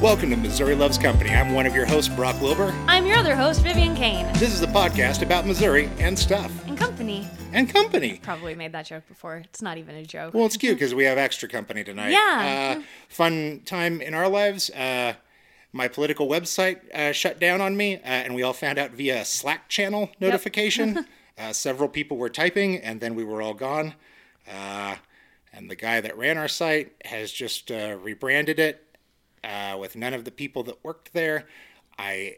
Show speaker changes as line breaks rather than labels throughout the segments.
Welcome to Missouri Loves Company. I'm one of your hosts, Brock Wilbur.
I'm your other host, Vivian Kane.
This is the podcast about Missouri and stuff
And company.
and company.
Probably made that joke before. It's not even a joke.
Well, it's cute because we have extra company tonight.
Yeah.
Uh, fun time in our lives. Uh, my political website uh, shut down on me, uh, and we all found out via Slack channel notification. uh, several people were typing, and then we were all gone. Uh, and the guy that ran our site has just uh, rebranded it uh, with none of the people that worked there. I.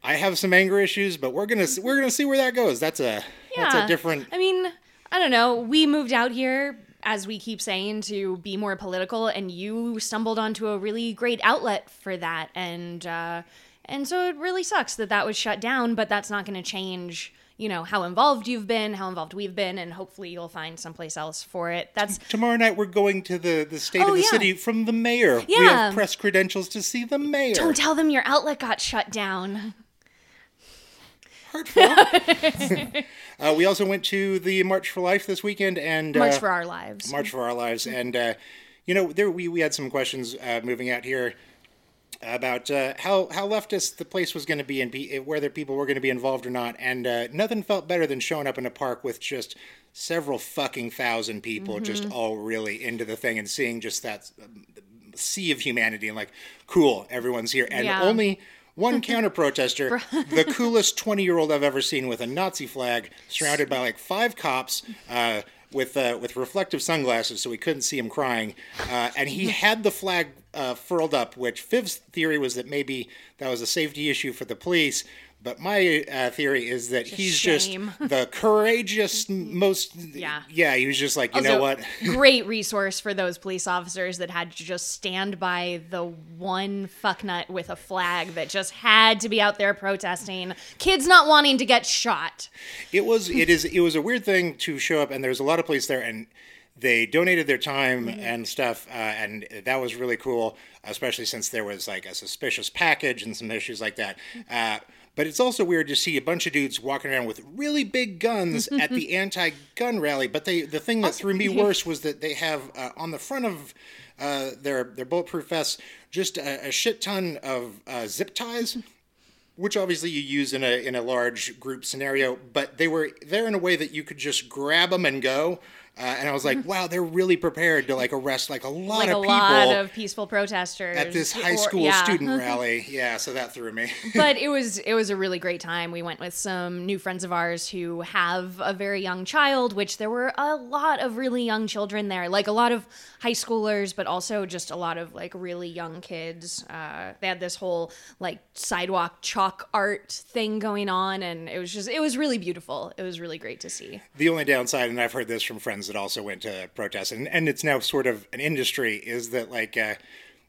I have some anger issues, but we're gonna we're gonna see where that goes. That's a that's a different.
I mean, I don't know. We moved out here, as we keep saying, to be more political, and you stumbled onto a really great outlet for that, and uh, and so it really sucks that that was shut down. But that's not going to change. You know how involved you've been, how involved we've been, and hopefully you'll find someplace else for it. That's
Tomorrow night we're going to the, the state
Oh,
of the
yeah.
city from the mayor.
Yeah.
We have press credentials to see the mayor.
don't tell them your outlet got shut down.
Hurtful. uh, we also went to the March for Life this weekend and
March
uh,
for our lives.
March for Our Lives, and uh, you know there we, we had some questions uh, moving out here about uh, how how leftist the place was going to be and be, whether people were going to be involved or not, and uh, nothing felt better than showing up in a park with just several fucking thousand people
Mm-hmm.
just all really into the thing and seeing just that um, sea of humanity and like cool everyone's here and
Yeah.
only one counter protester, the coolest 20 year old I've ever seen with a Nazi flag, surrounded by like five cops. Uh, with uh, with reflective sunglasses, so we couldn't see him crying, uh, and he had the flag uh, furled up. Which Viv's theory was that maybe that was a safety issue for the police, but my uh, theory is that he's
shame.
just the courageous most.
Yeah.
yeah. He was just like, you
Also,
know what?
great resource for those police officers that had to just stand by the one fucknut with a flag that just had to be out there protesting. Kids not wanting to get shot.
It was it is it was a weird thing to show up, and there's a lot of police there, and they donated their time and stuff, uh, and that was really cool, especially since there was like a suspicious package and some issues like that. Uh, but it's also weird to see a bunch of dudes walking around with really big guns at the anti-gun rally. But they the thing that threw me worse was that they have uh, on the front of uh, their their bulletproof vests just a, a shit ton of uh, zip ties which obviously you use in a in a large group scenario, but they were there in a way that you could just grab them and go. Uh, and I was like, wow, they're really prepared to like arrest like a lot
Like
of
a
people
lot of peaceful protesters
at this high
or-
school
yeah.
student rally. Yeah, so that threw me.
but it was it was a really great time. We went with some new friends of ours who have a very young child, which there were a lot of really young children there, like a lot of high schoolers, but also just a lot of like really young kids. Uh, they had this whole like sidewalk chalk art thing going on, and it was just it was really beautiful. It was really great to see.
the only downside, and I've heard this from friends that also went to protest, and, and it's now sort of an industry, is that like uh,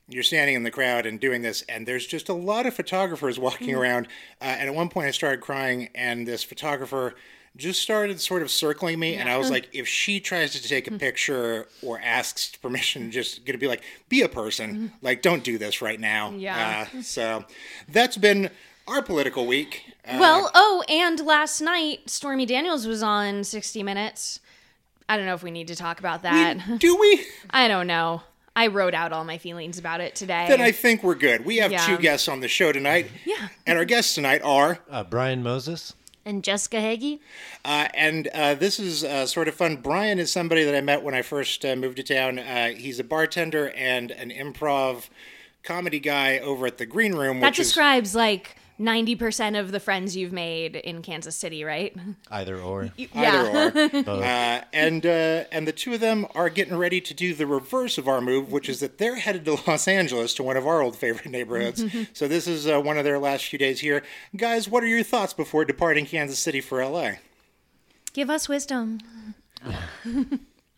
you're standing in the crowd and doing this, and there's just a lot of photographers walking around. Uh, and at one point, I started crying, and this photographer just started sort of circling me, and I was like, if she tries to take a picture or asks permission, just gonna be like, be a person, like don't do this right now.
Yeah.
Uh, so that's been our political week. Uh,
Well, oh, and last night Stormy Daniels was on 60 Minutes. I don't know if we need to talk about that.
do we?
I don't know. I wrote out all my feelings about it today.
Then I think we're good. We have
Yeah.
two guests on the show tonight.
Yeah.
And our guests tonight are,
Uh, Brian Moses.
and Jessica Hagee.
uh, and uh, this is uh, sort of fun. Brian is somebody that I met when I first uh, moved to town. Uh, he's a bartender and an improv comedy guy over at the Green Room,
That
which is
describes like 90% of the friends you've made in Kansas City, right?
Either or.
either or. Uh, and uh, and the two of them are getting ready to do the reverse of our move, which is that they're headed to Los Angeles to one of our old favorite neighborhoods. so this is uh, one of their last few days here. Guys, what are your thoughts before departing Kansas City for LA?
Give us wisdom.
We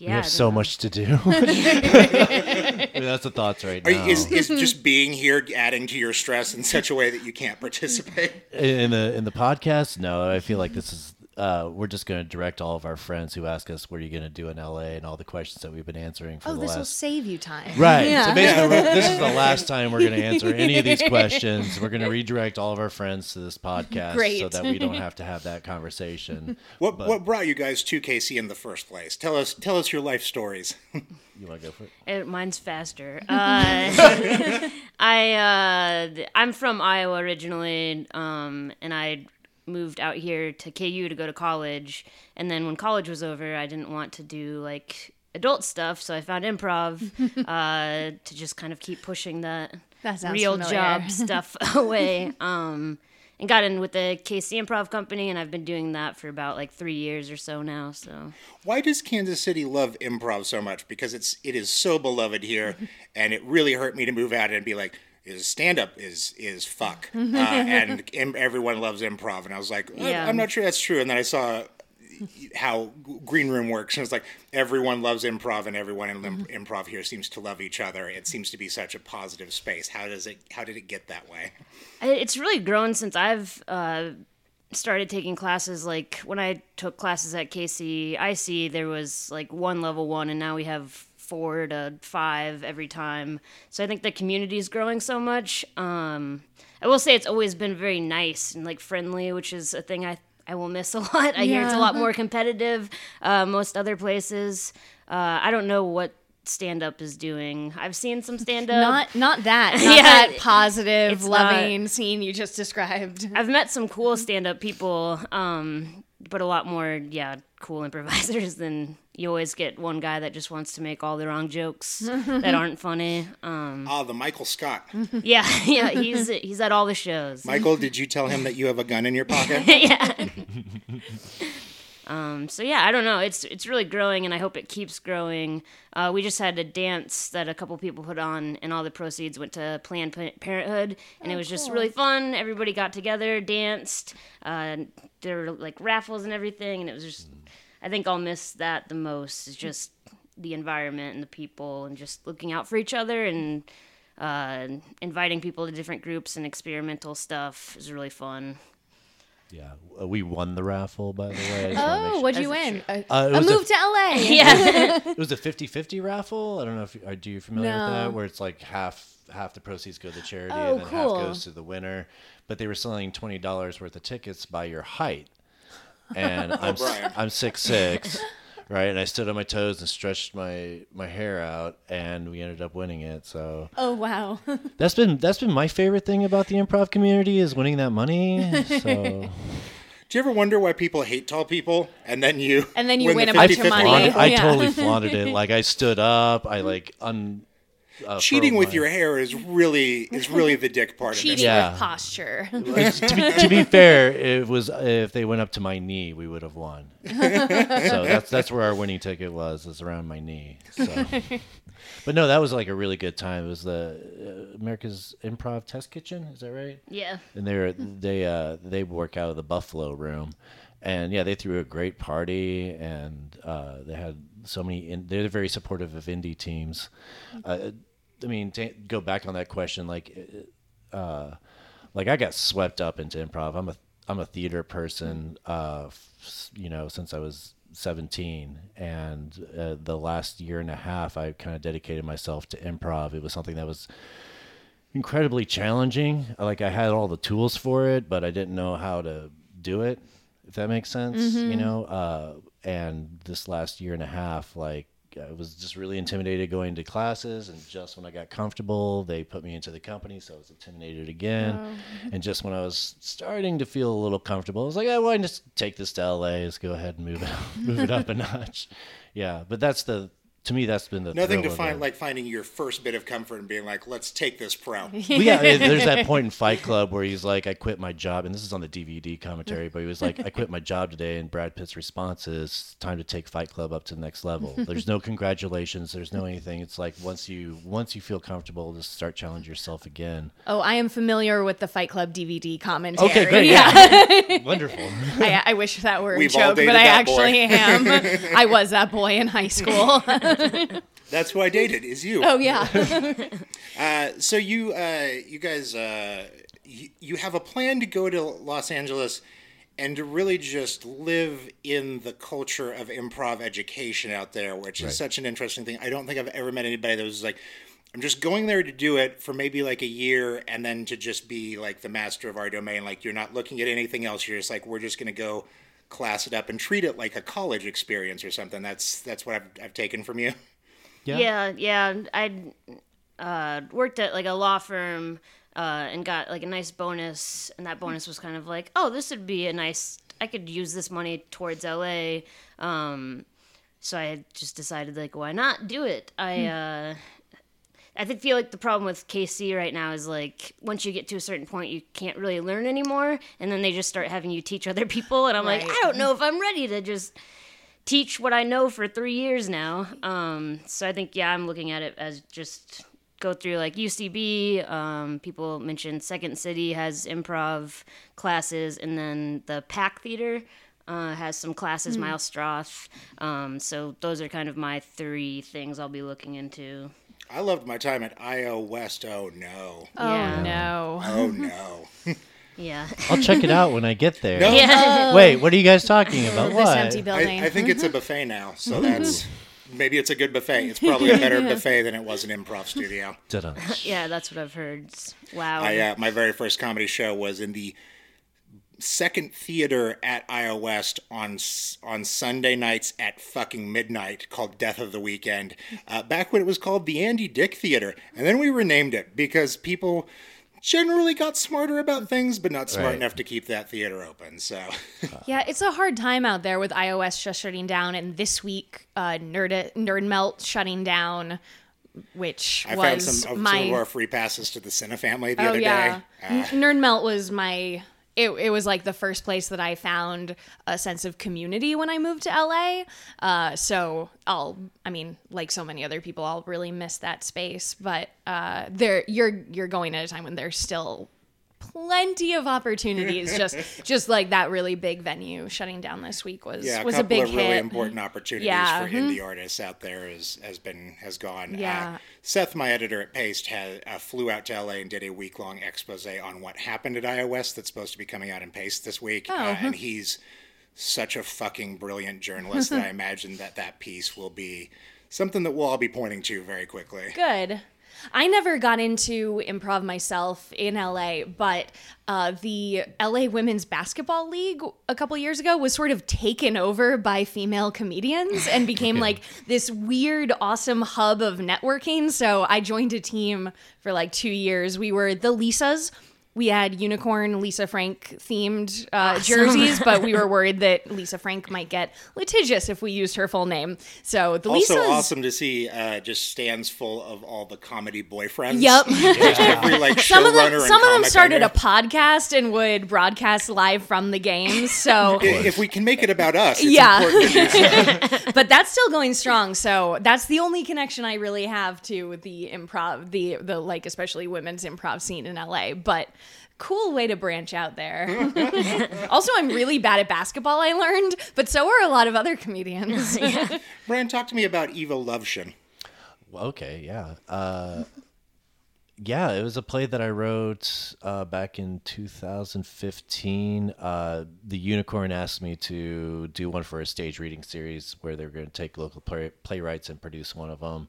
Yeah,
have so much to do. I mean, that's the thoughts right
Are
now.
is, is just being here adding to your stress in such a way that you can't participate?
in the in the podcast, no, I feel like this is uh, we're just going to direct all of our friends who ask us, "What are you going to do in LA?" and all the questions that we've been answering for
Oh,
the
this will save you time.
Right.
Yeah.
So basically, this is the last time we're going to answer any of these questions. We're going to redirect all of our friends to this podcast so that we don't have to have that conversation.
What
But-
what brought you guys to KC in the first place? Tell us tell us your life stories.
You want to go for it?
Uh, mine's faster. Uh, I uh, I'm from Iowa originally, um, and I moved out here to KU to go to college. And then when college was over, I didn't want to do like adult stuff, so I found improv uh, to just kind of keep pushing that
That
real
familiar.
job stuff away. Um, and got in with the KC Improv Company, and I've been doing that for about like three years or so now. So
Why does Kansas City love improv so much? Because it's it is so beloved here, and it really hurt me to move out and be like, is stand up is is fuck, uh, and im- everyone loves improv, and I was like, "I-
Yeah.
I'm not sure that's true. And then I saw how Green Room works, and it's like everyone loves improv, and everyone in lim- improv here seems to love each other. It seems to be such a positive space. How does it? How did it get that way?
It's really grown since I've uh, started taking classes. Like when I took classes at KCIC, there was like one level one, and now we have four to five every time. So I think the community is growing so much. Um, I will say it's always been very nice and like friendly, which is a thing I I will miss a lot. I hear it's a lot more competitive. Uh, most other places, uh, I don't know what stand up is doing. I've seen some stand up.
Not not that. Not
Yeah,
that positive,
it's not-
loving scene you just described.
I've met some cool stand-up people, um, but a lot more, yeah, cool improvisers than you always get one guy that just wants to make all the wrong jokes that aren't funny. Um,
Ah, the Michael Scott.
yeah, yeah, he's he's at all the shows.
Michael, did you tell him that you have a gun in your pocket?
yeah. Um, so yeah, I don't know. It's it's really growing, and I hope it keeps growing. Uh, we just had a dance that a couple people put on, and all the proceeds went to Planned Parenthood, and it was just really fun. Everybody got together, danced. Uh, there were like raffles and everything, and it was just. I think I'll miss that the most. Is just the environment and the people, and just looking out for each other and. Uh, inviting people to different groups and experimental stuff is really fun.
Yeah, uh, we won the raffle, by the way. I just wanna make
Oh,
sure-
what'd you win? A,
Uh,
a
was a-
move to LA.
Yeah.
It was a 50-50 raffle. I don't know if you, are do you familiar with that, where it's like half half the proceeds go to charity
Oh,
and then
cool.
half goes to the winner. But they were selling twenty dollars worth of tickets by your height, and oh, I'm s-
Brian.
I'm six six, right? And I stood on my toes and stretched my my hair out, and we ended up winning it. So
Oh wow.
that's been that's been my favorite thing about the improv community is winning that money. So.
Do you ever wonder why people hate tall people? And then you
And then you
the
win a bunch of
50-50?
money.
Flaunted- I
Yeah.
totally flaunted it. Like I stood up. I like un. Uh,
Cheating with your hair is really is really the dick part of
Cheating
it.
Yeah.
with posture.
to, be, to be fair, it was if they went up to my knee, we would have won. so that's that's where our winning ticket was, is around my knee. So. But no, that was like a really good time. It was the uh, America's Improv Test Kitchen. Is that right?
Yeah.
and they were they uh they work out of the Buffalo Room, and yeah, they threw a great party, and uh, they had so many. In, they're very supportive of indie teams. Uh, I mean, to go back on that question, like, uh, like I got swept up into improv. I'm a I'm a theater person, uh, f- you know, since I was 17, and uh, the last year and a half, I kind of dedicated myself to improv. It was something that was incredibly challenging. Like I had all the tools for it, but I didn't know how to do it. If that makes sense, you know. Uh, and this last year and a half, like I was just really intimidated going to classes, and just when I got comfortable, they put me into the company, so I was intimidated again. And just when I was starting to feel a little comfortable, I was like, "I want to just take this to LA. Let's go ahead and move it, move it up a notch." Yeah, but that's the to me that's been the
Nothing to find
it.
like finding your first bit of comfort and being like, let's take this pro.
Well, yeah, there's that point in Fight Club where he's like, "I quit my job," and this is on the DVD commentary, but he was like, "I quit my job today," and Brad Pitt's response is, "Time to take Fight Club up to the next level." There's no congratulations. There's no anything. It's like once you once you feel comfortable, just start challenge yourself again.
Oh, I am familiar with the Fight Club DVD commentary.
Okay, great.
Yeah.
Yeah, wonderful.
I, I wish that were a
We've all
joke, but I
that boy.
actually am. I was that boy in high school.
That's who I dated. Is you.
oh yeah.
Uh, so you uh, you guys uh, you, you have a plan to go to Los Angeles and to really just live in the culture of improv education out there, which is such an interesting thing. I don't think I've ever met anybody that was like, I'm just going there to do it for maybe like a year and then to just be like the master of our domain. Like you're not looking at anything else. You're just like, we're just going to go class it up and treat it like a college experience or something. That's that's what I've, I've taken from you.
Yeah.
Yeah, yeah. I uh, worked at like a law firm uh, and got like a nice bonus, and that bonus was kind of like, oh, this would be a nice. I could use this money towards LA. Um, so I just decided like, why not do it? I. Uh, I think feel like the problem with KC right now is like once you get to a certain point you can't really learn anymore and then they just start having you teach other people and I'm like I don't know if I'm ready to just teach what I know for 3 years now. Um so I think yeah I'm looking at it as just go through like UCB um people mentioned Second City has improv classes and then the Pack Theater uh, has some classes, Miles Stroth. Um, so those are kind of my three things I'll be looking into.
I loved my time at IO West. Oh no.
Oh
Yeah.
no.
Oh no.
Yeah.
I'll check it out when I get there.
No,
Yeah.
Wait, what are you guys talking about?
This
What?
empty building.
I, I think it's a buffet now, so that's maybe it's a good buffet. It's probably a better buffet than it was an improv studio.
Yeah, that's what I've heard. Wow.
I uh, my very first comedy show was in the second theater at IO West on on Sunday nights at fucking midnight called Death of the Weekend. Uh, back when it was called the Andy Dick Theater, and then we renamed it because people generally got smarter about things, but not smart
Right.
enough to keep that theater open. So
Yeah, it's a hard time out there with IO's just shutting down, and this week, uh, Nerd Nerd Melt shutting down, which
I found
was
some of,
my
some of our free passes to the Cinefamily the
oh
other
yeah,
day. Uh,
Nerd Melt was my. It, it was like the first place that I found a sense of community when I moved to LA. Uh, so I'll, I mean, like so many other people, I'll really miss that space. But uh, there, you're you're going at a time when there's still plenty of opportunities. just just like that really big venue shutting down this week was
yeah, a
was a big
of really
hit.
important opportunities
Yeah,
for
mhm.
indie artists out there is, has been has gone.
Yeah.
Uh, Seth, my editor at Paste, had, uh, flew out to LA and did a week long expose on what happened at IO's that's supposed to be coming out in Paste this week,
Oh,
uh, and he's such a fucking brilliant journalist that I imagine that that piece will be something that we'll all be pointing to very quickly.
Good. I never got into improv myself in LA, but uh, the LA Women's Basketball League a couple years ago was sort of taken over by female comedians and became like this weird, awesome hub of networking. So I joined a team for like two years. We were the Lisas. We had unicorn Lisa Frank themed uh, jerseys, but we were worried that Lisa Frank might get litigious if we used her full name. So the
Also
Lisas.
awesome to see uh, just stands full of all the comedy boyfriends.
Yep.
Just every like
some of them some of them started a podcast and would broadcast live from the games so
If we can make it about us, it's
Yeah.
important to do so.
but that's still going strong so that's the only connection i really have to the improv the the like especially women's improv scene in la but cool way to branch out there also i'm really bad at basketball i learned but so are a lot of other comedians
Brian, talk to me about Evo Lovshin.
Okay, yeah. Uh, yeah, it was a play that I wrote uh, back in 2015. Uh, the Unicorn asked me to do one for a stage reading series where they're going to take local play- playwrights and produce one of them.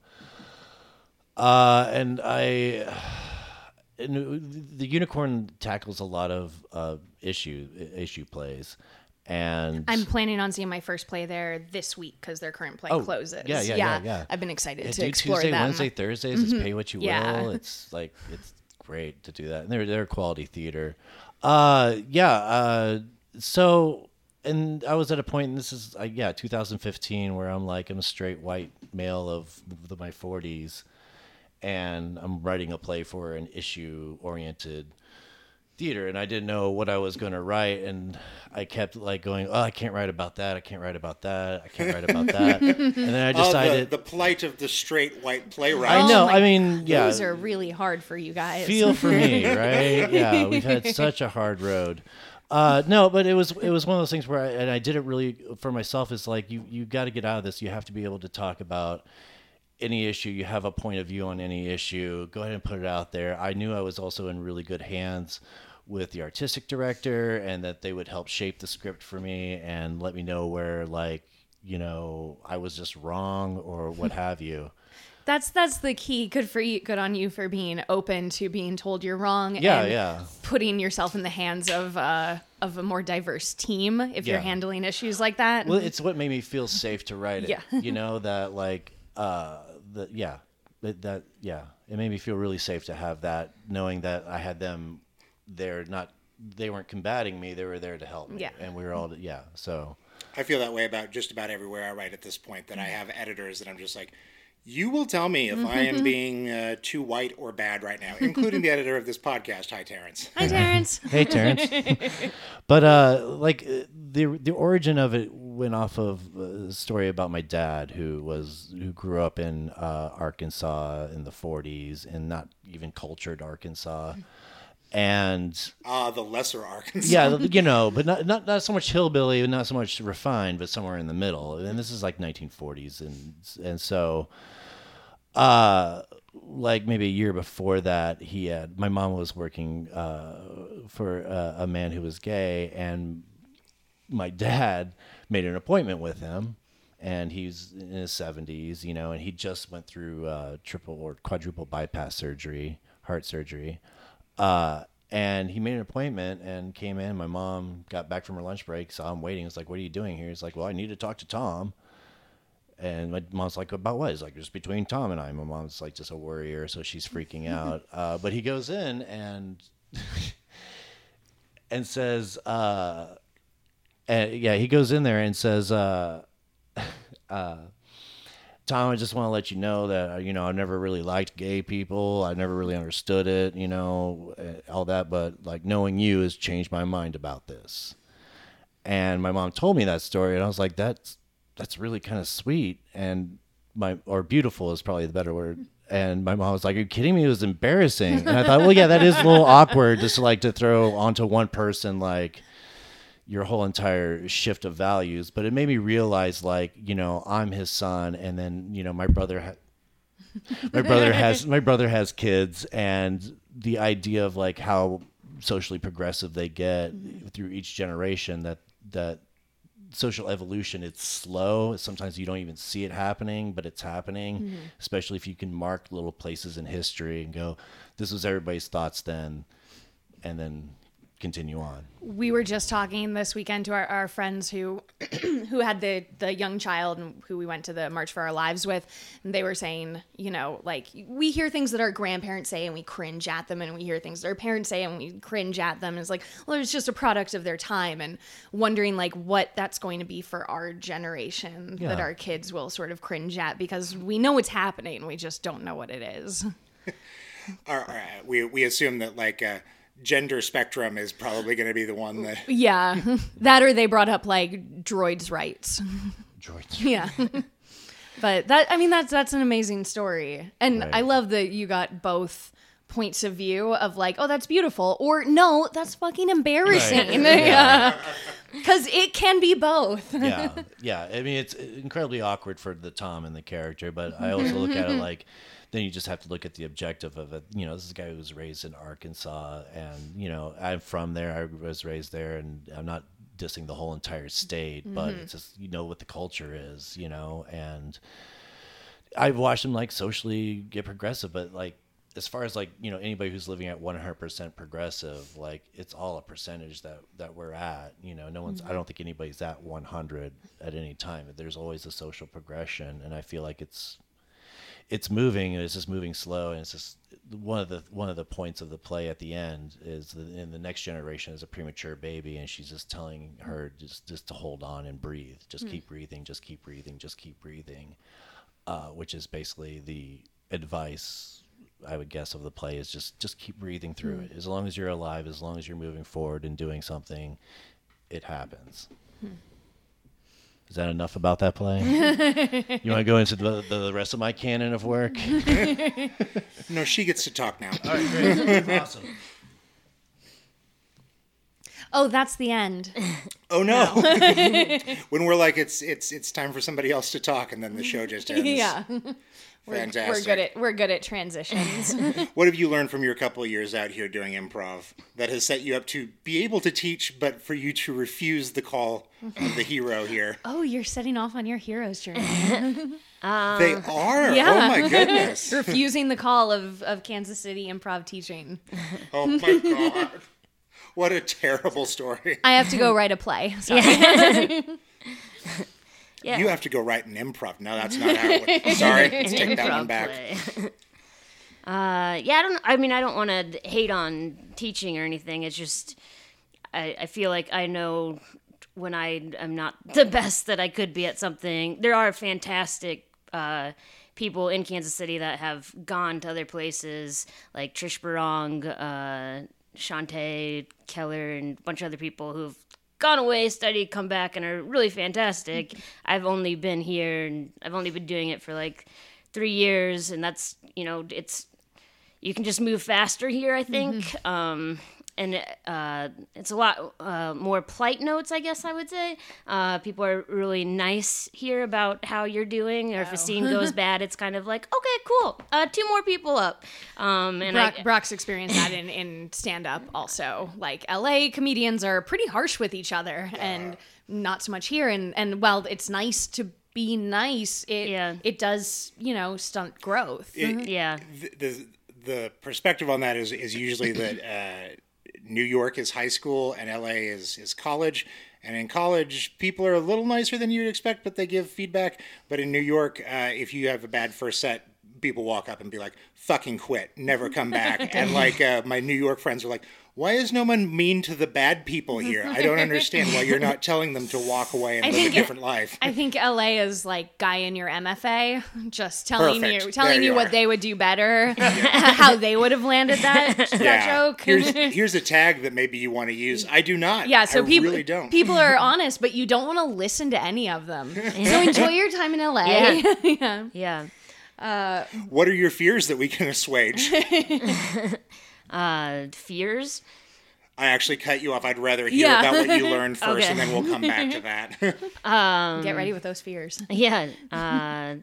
Uh, and I. And the unicorn tackles a lot of uh, issue issue plays, and
i'm planning on seeing my first play there this week because their current play
Oh,
closes
yeah, yeah, yeah, yeah.
i've been excited
Yeah,
to explore
Tuesday,
them
Wednesday, Thursdays. It's pay what you
Yeah.
will. It's like it's great to do that, and they're they're quality theater. Uh, yeah. Uh, so, and I was at a point, and this is uh, yeah, 2015, where I'm like I'm a straight white male of the, my 40s, and I'm writing a play for an issue oriented theater and I didn't know what I was going to write and I kept like going oh I can't write about that I can't write about that I can't write about that and then I
Oh,
decided
the, the plight of the straight white playwright.
I know.
Oh
I mean, yeah.
those are really hard for you guys
feel for me, right? Yeah, we've had such a hard road. Uh, no, but it was it was one of those things where I, and I did it really for myself. Is like you you got to get out of this. You have to be able to talk about any issue. You have a point of view on any issue. Go ahead and put it out there. I knew I was also in really good hands with the artistic director and that they would help shape the script for me and let me know where like you know I was just wrong or what have you.
That's that's the key. Good for you. Good on you for being open to being told you're wrong.
Yeah,
and
yeah.
Putting yourself in the hands of uh, of a more diverse team if you're handling issues like that.
Well, it's what made me feel safe to write it.
Yeah.
you know that like uh the yeah that, that yeah it made me feel really safe to have that knowing that I had them there not they weren't combating me they were there to help me
Yeah.
and we were all yeah so
I feel that way about just about everywhere I write at this point. That I have editors that I'm just like, you will tell me if I am being uh, too white or bad right now, including the editor of this podcast. Hi, Terrence.
Hi, Terrence.
Hey, Terrence. but uh, like uh, the the origin of it went off of a story about my dad, who was who grew up in uh, Arkansas in the '40s, and not even cultured Arkansas, and
Ah, the lesser Arkansas.
yeah, you know, but not, not not so much hillbilly, not so much refined, but somewhere in the middle. And this is like 1940s, and and so, uh, like maybe a year before that, he had my mom was working uh, for uh, a man who was gay, and my dad made an appointment with him. And he's in his 70s, you know, and he just went through uh, triple or quadruple bypass surgery, heart surgery. Uh, and he made an appointment and came in. My mom got back from her lunch break, saw him waiting. It's like, "What are you doing here?" He's like, "Well, I need to talk to Tom." And my mom's like, "About what?" He's like, "Just between Tom and I." My mom's like just a worrier, so she's freaking out. Uh, but he goes in and and says, uh, and yeah, he goes in there and says, uh, uh, Tom, I just want to let you know that uh, you know I never really liked gay people. I never really understood it, you know, uh, all that. But like knowing you has changed my mind about this. And my mom told me that story, and I was like, that's that's really kind of sweet and my or beautiful is probably the better word. And my mom was like, "Are you kidding me? It was embarrassing." And I thought, well, yeah, that is a little awkward just like to throw onto one person like your whole entire shift of values but it made me realize like you know i'm his son and then you know my brother ha- my brother has my brother has kids and the idea of like how socially progressive they get mm-hmm. through each generation that that social evolution it's slow. Sometimes you don't even see it happening but it's happening mm-hmm. especially if you can mark little places in history and go this was everybody's thoughts then and then continue on.
We were just talking this weekend to our, our friends who who had the the young child and who we went to the march for our lives with. And they were saying you know like we hear things that our grandparents say and we cringe at them. And we hear things that our parents say and we cringe at them. And it's like well it's just a product of their time and wondering like what that's going to be for our generation that our kids will sort of cringe at because we know it's happening. We just don't know what it is.
Or, or, uh, we we assume that like uh, gender spectrum is probably going to be the one that.
yeah that or they brought up like droids rights
droids
Yeah. but that I mean that's that's an amazing story. And
Right.
I love that you got both points of view of like, oh that's beautiful or no, that's fucking embarrassing.
Yeah.
Cuz it can be both.
yeah, yeah. I mean, it's incredibly awkward for the Tom and the character, but I also look at it like then you just have to look at the objective of it. You know, this is a guy who was raised in Arkansas, and you know, I'm from there. I was raised there, and I'm not dissing the whole entire state, but mm-hmm. it's just you know what the culture is, you know, and I've watched him like socially get progressive, but like as far as like you know anybody who's living at 100% progressive, like it's all a percentage that that we're at. You know, no one's. I mm-hmm. don't think anybody's at 100 at any time. There's always a social progression, and I feel like it's it's moving and it's just moving slow and it's just one of the one of the points of the play at the end is that in the next generation is a premature baby and she's just telling her just just to hold on and breathe. Just hmm. keep breathing just keep breathing just keep breathing uh, which is basically the advice I would guess of the play is just just keep breathing through hmm. it. As long as you're alive as long as you're moving forward and doing something it happens hmm. Is that enough about that play? you want to go into the, the rest of my canon of work?
No, she gets to talk now.
All right, great. awesome.
Oh, that's the end.
Oh no! when we're like, it's it's it's time for somebody else to talk, and then the show just ends.
yeah.
Fantastic.
We're good at we're good at transitions.
What have you learned from your couple of years out here doing improv that has set you up to be able to teach, but for you to refuse the call of the hero here?
oh, you're setting off on your hero's journey.
they are.
yeah.
Oh my goodness.
Refusing the call of, of Kansas City improv teaching.
Oh my god. What a terrible story.
I have to go write a play. Sorry.
Yeah.
You have to go write an improv. No, that's not how it would. Sorry, let's take that one back.
uh, yeah, I don't. I mean, I don't want to hate on teaching or anything. It's just, I, I feel like I know when I am not the best that I could be at something. There are fantastic uh, people in Kansas City that have gone to other places, like Trish Barong, uh, Shantae Keller, and a bunch of other people who've gone away, studied, come back, and are really fantastic. I've only been here and I've only been doing it for like three years, and that's you know it's you can just move faster here, I think. Um, and uh, it's a lot uh, more polite notes, I guess I would say. Uh, people are really nice here about how you're doing, or if a scene goes bad, it's kind of like, okay, cool, uh, two more people up. Um, and
Brock,
I,
Brock's experienced that in, in stand up also. Like LA comedians are pretty harsh with each other and not so much here. And, and while it's nice to be nice, it
Yeah.
it does, you know, stunt growth.
yeah,
the, the the perspective on that is is usually that uh, New York is high school and LA is is college. And in college, people are a little nicer than you'd expect, but they give feedback. But in New York, uh, if you have a bad first set, people walk up and be like, "Fucking quit, never come back." and like uh, my New York friends are like, "Why is no one mean to the bad people here? I don't understand why you're not telling them to walk away and live
think
a
it-
different life."
I think LA is like guy in your MFA, just telling
Perfect.
you telling
There
you,
you
what they would do better, how they would have landed that that joke.
Here's here's a tag that maybe you want to use. I do not.
Yeah, so
I
people
really don't.
people are honest, but you don't want to listen to any of them. So enjoy your time in LA.
Yeah.
yeah.
yeah.
What are your fears that we can assuage?
Uh, fears.
I actually cut you off. I'd rather hear
Yeah.
about what you learned first,
Okay.
and then we'll come back to that.
Get ready with those fears.
Yeah. Uh,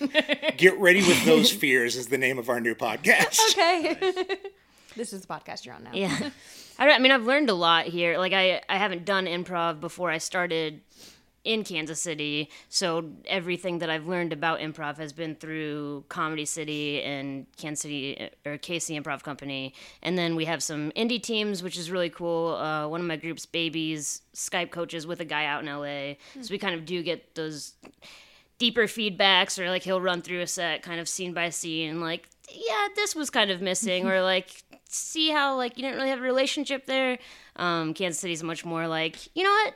Get ready with those fears is the name of our new podcast.
Okay. this is the podcast you're on now.
yeah. I, I mean, I've learned a lot here. Like, I, I haven't done improv before I started in Kansas City. So everything that I've learned about improv has been through Comedy City and Kansas City or KC Improv Company. And then we have some indie teams, which is really cool. Uh, one of my group's babies Skype coaches with a guy out in LA. So we kind of do get those deeper feedbacks or like he'll run through a set kind of scene by scene like yeah this was kind of missing or like see how like you didn't really have a relationship there um kansas city's much more like you know what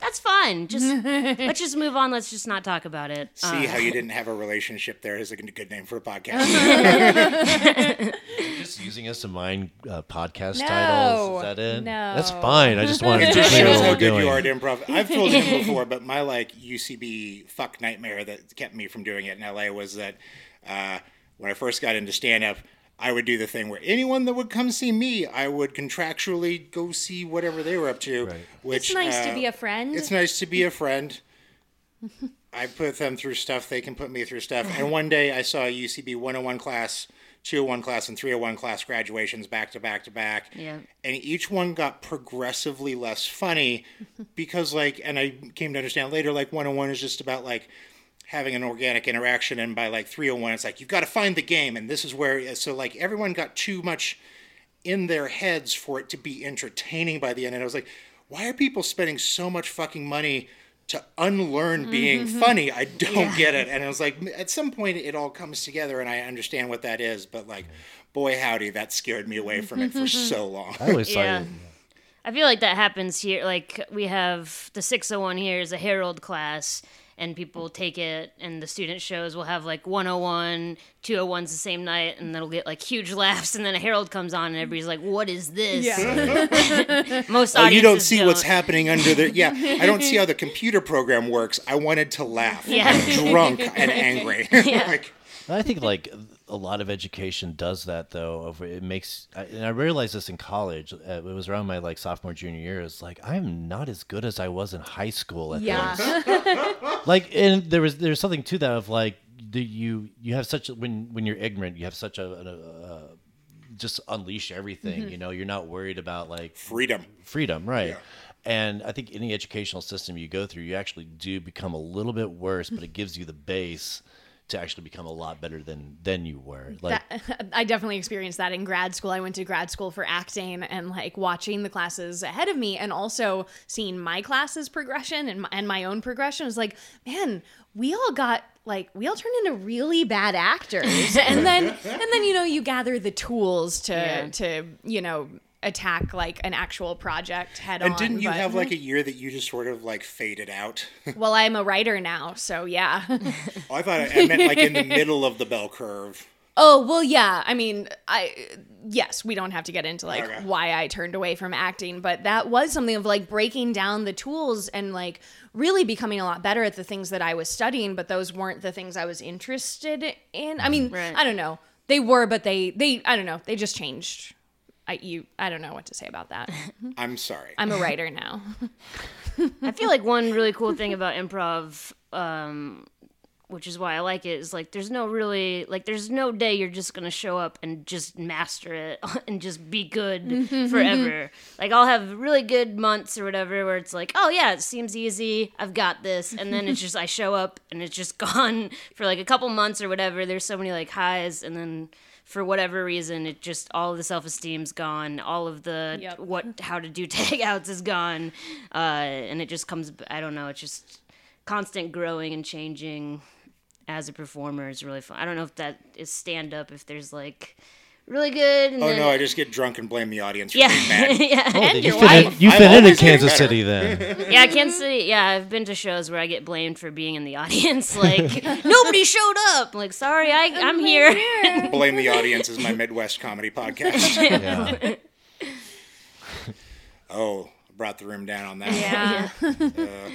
that's fine just let's just move on let's just not talk about it
See how you didn't have a relationship there is a good name for a podcast.
Just using us to mine uh, podcast
No,
titles. Is that it?
no.
That's fine. I just wanted to
just
clear what
how
we're
good
doing.
you are at improv. I've told him before, but my like UCB fuck nightmare that kept me from doing it in LA was that uh, when I first got into stand up, I would do the thing where anyone that would come see me, I would contractually go see whatever they were up to.
Right.
Which
It's nice to
uh,
be a friend.
It's nice to be a friend. I put them through stuff. They can put me through stuff. And one day I saw a UCB 101 class, 201 class, and 301 class graduations back to back to back.
Yeah.
And each one got progressively less funny because, like, and I came to understand later, like, 101 is just about, like, having an organic interaction. And by, like, 301, it's like, you've got to find the game. And this is where, uh, so, like, everyone got too much in their heads for it to be entertaining by the end. And I was like, why are people spending so much fucking money to unlearn mm-hmm. being funny? I don't get it. And I was like, at some point it all comes together and I understand what that is. But like, boy, howdy, that scared me away from it for mm-hmm. so long.
I always thought
Yeah.
it-
I feel like that happens here. Like we have the 601 here is a Herald class, and people take it, and the student shows will have like 101, 201s the same night, and that'll get like huge laughs, and then a Herald comes on, and everybody's like, "What is this?" Most
Oh, you don't
audiences
see what's happening under the. Yeah, I don't see how the computer program works. I wanted to laugh.
Yeah.
I'm drunk and angry. like,
I think like a lot of education does that though. Of it makes, and I realized this in college. Uh, it was around my like sophomore junior year. It's like I'm not as good as I was in high school at
Yeah.
this. Like, and there was there's something to that of like the, you you have such when when you're ignorant, you have such a, a, a just unleash everything.
Mm-hmm.
You know, you're not worried about like
Freedom.
freedom, right? And I think any educational system you go through, you actually do become a little bit worse, but it gives you the base to actually become a lot better than than you were. Like,
That, I definitely experienced that in grad school. I went to grad school for acting and like watching the classes ahead of me and also seeing my classes progression and my, and my own progression was like, man, we all got like we all turned into really bad actors. and then and then you know you gather the tools to
Yeah.
to, you know, attack like an actual project head on.
And didn't you
but-
have like a year that you just sort of like faded out?
Well, I'm a writer now, so yeah.
oh, I thought I meant like in the middle of the bell curve.
Oh well, yeah. I mean, I yes, we don't have to get into like
Okay.
why I turned away from acting, but that was something of like breaking down the tools and like really becoming a lot better at the things that I was studying, but those weren't the things I was interested in. I mean,
Right.
I don't know. They were, but they they I don't know. They just changed. I you I don't know what to say about that.
I'm sorry.
I'm a writer now.
I feel like one really cool thing about improv, um, which is why I like it, is like there's no really like there's no day you're just gonna show up and just master it and just be good forever. Like I'll have really good months or whatever where it's like, oh yeah, it seems easy, I've got this, and then it's just I show up and it's just gone for like a couple months or whatever. There's so many like highs and then. For whatever reason, it just all of the self esteem's gone. All of the
Yep.
what how to do takeouts is gone, uh, and it just comes. I don't know. It's just constant growing and changing as a performer is really fun. I don't know if that is stand up. If there's like really good. And
oh
then,
no, I just get drunk and blame the audience for
yeah,
being mad.
yeah, oh,
and
you
your
fit in,
wife.
you
I'm
fit in in
always getting
Kansas. City then.
yeah. Kansas City. Yeah, I've been to shows where I get blamed for being in the audience. Like nobody showed up. Like sorry, I I'm here.
Blame the audience is my Midwest comedy podcast. oh, brought the room down on that.
Yeah.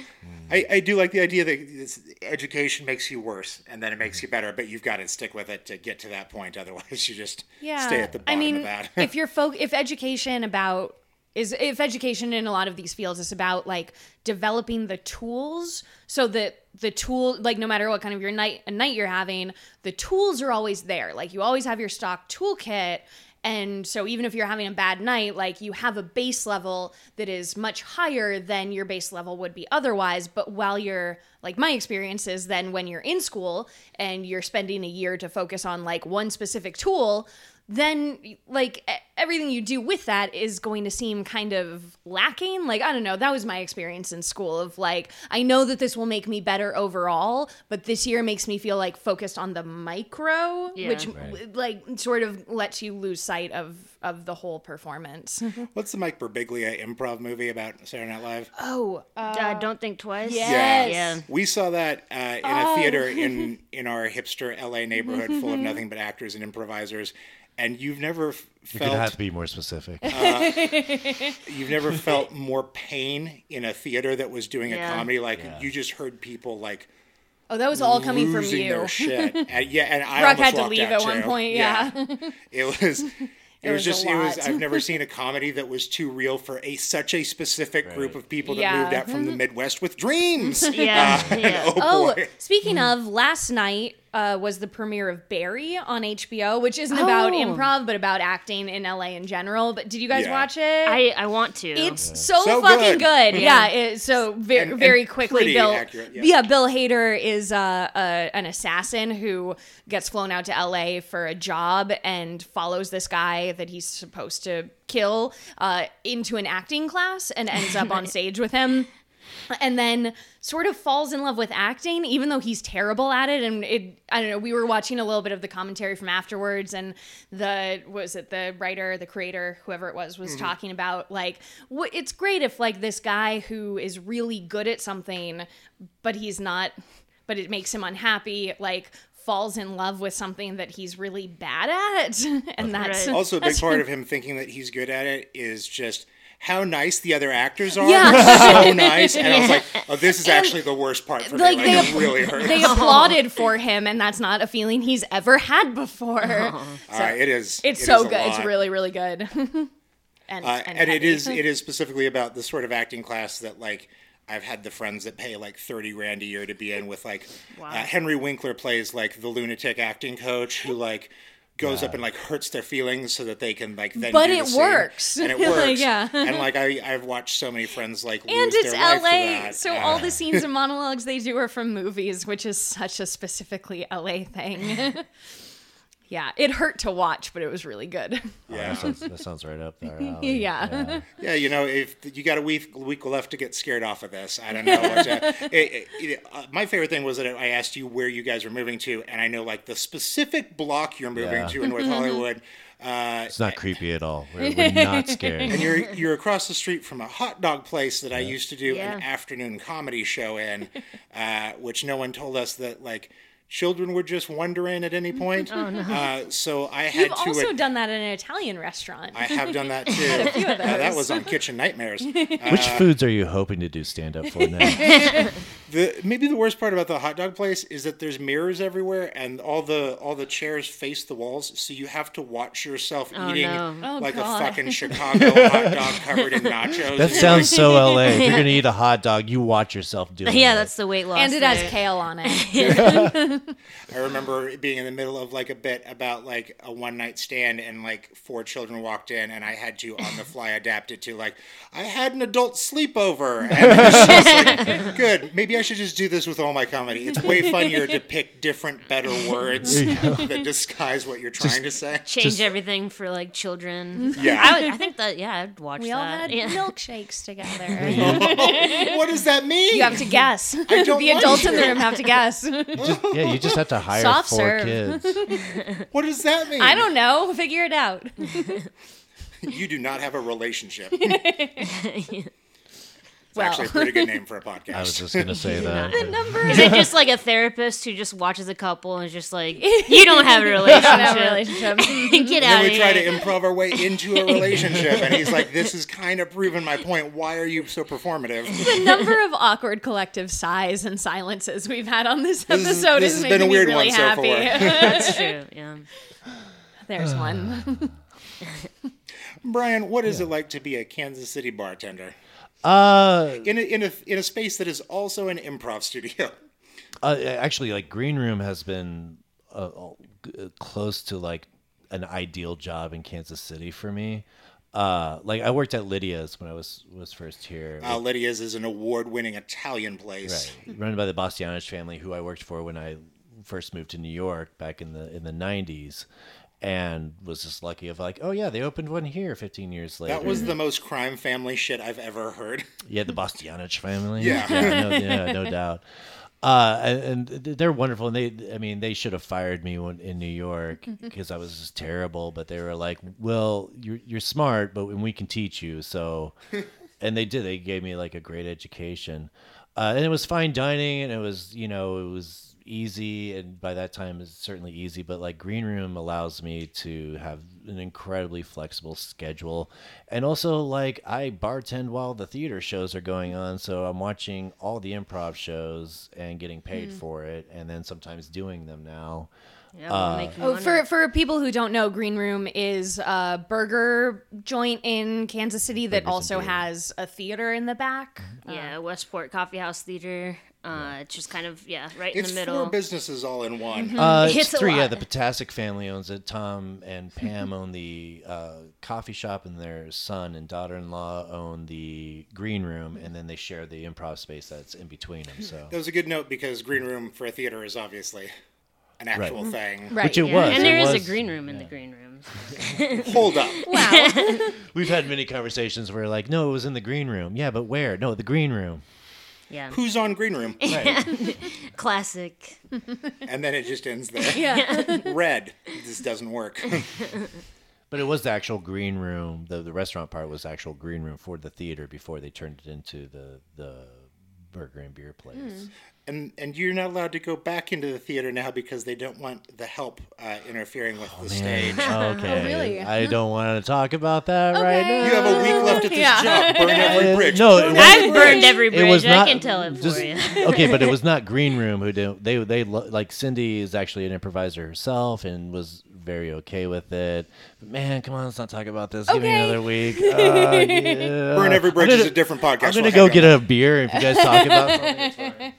I, I do like the idea that this education makes you worse and then it makes you better, but you've got to stick with it to get to that point. Otherwise, you just
yeah.
stay at the bottom
I mean,
of that.
if you're folk, if education about is if education in a lot of these fields is about like developing the tools so that the tool like no matter what kind of your night a night you're having the tools are always there like you always have your stock toolkit and so even if you're having a bad night like you have a base level that is much higher than your base level would be otherwise. But while you're like my experience is then when you're in school and you're spending a year to focus on like one specific tool then like e- everything you do with that is going to seem kind of lacking like i don't know that was my experience in school of like i know that this will make me better overall but this year makes me feel like focused on the micro
Yeah.
which
Right.
like sort of lets you lose sight of of the whole performance
What's the Mike Birbiglia improv movie about Saturday Night Live?
oh uh,
Uh, don't think twice.
Yes.
Yeah.
We saw that uh, in
Oh.
a theater in in our hipster LA neighborhood full of nothing but actors and improvisers. And you've never f-
You're gonna have to be more specific.
you've never felt more pain in a theater that was doing a comedy. Like
Yeah.
you just heard people like
oh that was all coming from you
their shit. And, yeah, and I
Brock had to leave
out,
at one point, yeah.
it was. It, was,
was a
just it was. I've never seen a comedy that was too real for a such a specific group of people that
Yeah.
moved out from the Midwest with dreams.
Yeah.
Uh,
yeah.
oh,
Oh, speaking of, last night uh, was the premiere of Barry on HBO, which isn't about
Oh.
improv, but about acting in LA in general. But did you guys
Yeah.
watch it?
I I want to.
it's so,
So
fucking
good.
good. Yeah. it, so very,
And- and
very quickly,
pretty
Bill.
accurate, yeah.
Bill Hader is uh, uh, an assassin who gets flown out to LA for a job and follows this guy that he's supposed to kill uh, into an acting class and ends up on stage with him and then sort of falls in love with acting even though he's terrible at it. And it i don't know we were watching a little bit of the commentary from afterwards and the was it the writer the creator whoever it was was mm-hmm. talking about like wh- it's great if like this guy who is really good at something but he's not but it makes him unhappy like falls in love with something that he's really bad at. And that's
Right.
Also, a big
that's-
part of him thinking that he's good at it is just how nice the other actors are.
Yeah.
so nice. And I was like, oh, this is actually the worst part for
Like,
me.
they
Like, it really hurts.
They applauded for him, and that's not a feeling he's ever had before.
Uh, it is.
It's
it
so
is a
good. It's really, really good. and
Uh,
and,
and it
heavy.
is it is specifically about the sort of acting class that like I've had the friends that pay like thirty grand a year to be in with like uh, Henry Winkler plays like the lunatic acting coach who like goes up and like hurts their feelings so that they can like then
But
do the
it
scene.
works.
and it
Like,
works
yeah.
and like I I've watched so many friends like
And
lose
it's
their life for
LA,
that.
so
Uh,
all the scenes and monologues they do are from movies, which is such a specifically LA thing. yeah, it hurt to watch, but it was really good.
yeah
That sounds, that sounds right up there. alley.
Yeah.
Yeah, you know, if you got a week, week left to get scared off of this, I don't know. What to, it, it- it- uh, my favorite thing was that I asked you where you guys were moving to, and I know like the specific block you're moving
Yeah.
to in North Hollywood. Uh,
It's not creepy at all. We're, we're not scared.
and you're you're across the street from a hot dog place that I used to do an afternoon comedy show in, uh, which no one told us that like children were just wander in at any point. Oh no! Uh, so I had
You've
to.
also
ad-
done that in an Italian restaurant.
I have done that too. Uh, that was on Kitchen Nightmares.
Which foods are you hoping to do stand up for now?
The maybe the worst part about the hot dog place is that there's mirrors everywhere and all the all the chairs face the walls, so you have to watch yourself eating
no.
Oh,
like
God.
a fucking Chicago hot dog covered in nachos.
That sounds so LA. If you're gonna eat a hot dog, you watch yourself doing
Yeah,
it.
that's the weight loss.
and it has
there.
kale on it.
I remember being in the middle of like a bit about like a one night stand and like four children walked in and I had to on the fly adapt it to like I had an adult sleepover and like, good maybe I should just do this with all my comedy it's way funnier to pick different better words that disguise what you're trying to say
change
Just-
everything for like children.
Yeah.
I, would, I think that yeah, I'd watch
We
that.
all had
yeah.
milkshakes together.
what does that mean
You have to guess.
I don't
the adults in the room have to guess.
Just- yeah, you just have to hire
Soft
four
serve.
kids.
what does that mean
I don't know. Figure it out.
you do not have a relationship it's
Well.
actually a pretty good name for a podcast
I was just gonna say that.
Number
Is it just like a therapist who just watches a couple and is just like, you don't have a relationship.
have a relationship.
Get
And
out
then
of
we try to
here.
improv our way into a relationship, and he's like, "This is kind of proving my point. Why are you so performative?"
the number of awkward collective sighs and silences we've had on this
This is-
episode
this
is
has been a weird
me really
one so
happy.
far.
That's true. Yeah.
There's one.
Brian, what is it like to be a Kansas City bartender
Uh,
in a, in a in a space that is also an improv studio?
uh, actually, like Green Room has been uh, uh, close to like an ideal job in Kansas City for me. Uh, like I worked at Lidia's when I was was first here.
Uh, Lidia's is an award-winning Italian place.
Right. Run by the Bastianich family, who I worked for when I first moved to New York back in the in the '90s, and was just lucky of like, oh yeah, they opened one here 15 years later.
That was the most crime family shit I've ever heard.
yeah, the Bastianich family.
Yeah.
no, yeah, no doubt. Uh, and, and they're wonderful, and they, I mean, they should have fired me when, in New York because I was just terrible. But they were like, "Well, you're you're smart, but and we can teach you." So, and they did. They gave me like a great education, uh, and it was fine dining, and it was you know it was easy, and by that time it's certainly easy. But like Green Room allows me to have an incredibly flexible schedule, and also like I bartend while the theater shows are going on, so I'm watching all the improv shows and getting paid hmm. for it, and then sometimes doing them now.
Yeah, well, uh, make me
Oh, for for people who don't know, Green Room is a burger joint in Kansas City that
Burgers
also has a theater in the back.
yeah, uh, Westport Coffee House Theater. Uh, It's just kind of yeah, right
It's
in the middle.
It's four
middle.
businesses all in one.
Uh,
It's
it's three. Yeah, the Potasek family owns it. Tom and Pam own the uh, coffee shop, and their son and daughter-in-law own the green room, and then they share the improv space that's in between them. So,
That was a good note because green room for a theater is obviously an actual thing.
Right.
which it
yeah.
was.
and
it
there is
was-
a green room in the green room.
Hold up.
Wow.
We've had many conversations where like, no, it was in the green room. Yeah, but where? No, the green room.
Yeah,
Who's on green room?
Right.
classic.
And then it just ends there.
yeah.
Red. This doesn't work.
but it was the actual green room. The the restaurant part was actual green room for the theater before they turned it into the the burger and beer place.
Hmm.
And and you're not allowed to go back into the theater now because they don't want the help uh, interfering with the stage.
Okay.
really?
I don't want to talk about that right now.
You have a week left at this
Yeah.
job. Burn every bridge.
no, it
I've burned every bridge.
it was not
I can tell it for you.
okay, but it was not Green Room who did. They they lo- like Cindy is actually an improviser herself and was very okay with it. But man, come on, let's not talk about this. Give me
Okay.
another week. Uh, yeah.
Burn every bridge
I'm
is
gonna-
a different podcast.
I'm gonna
We'll
go
hang
get
out.
a beer if you guys talk about something. it's fine.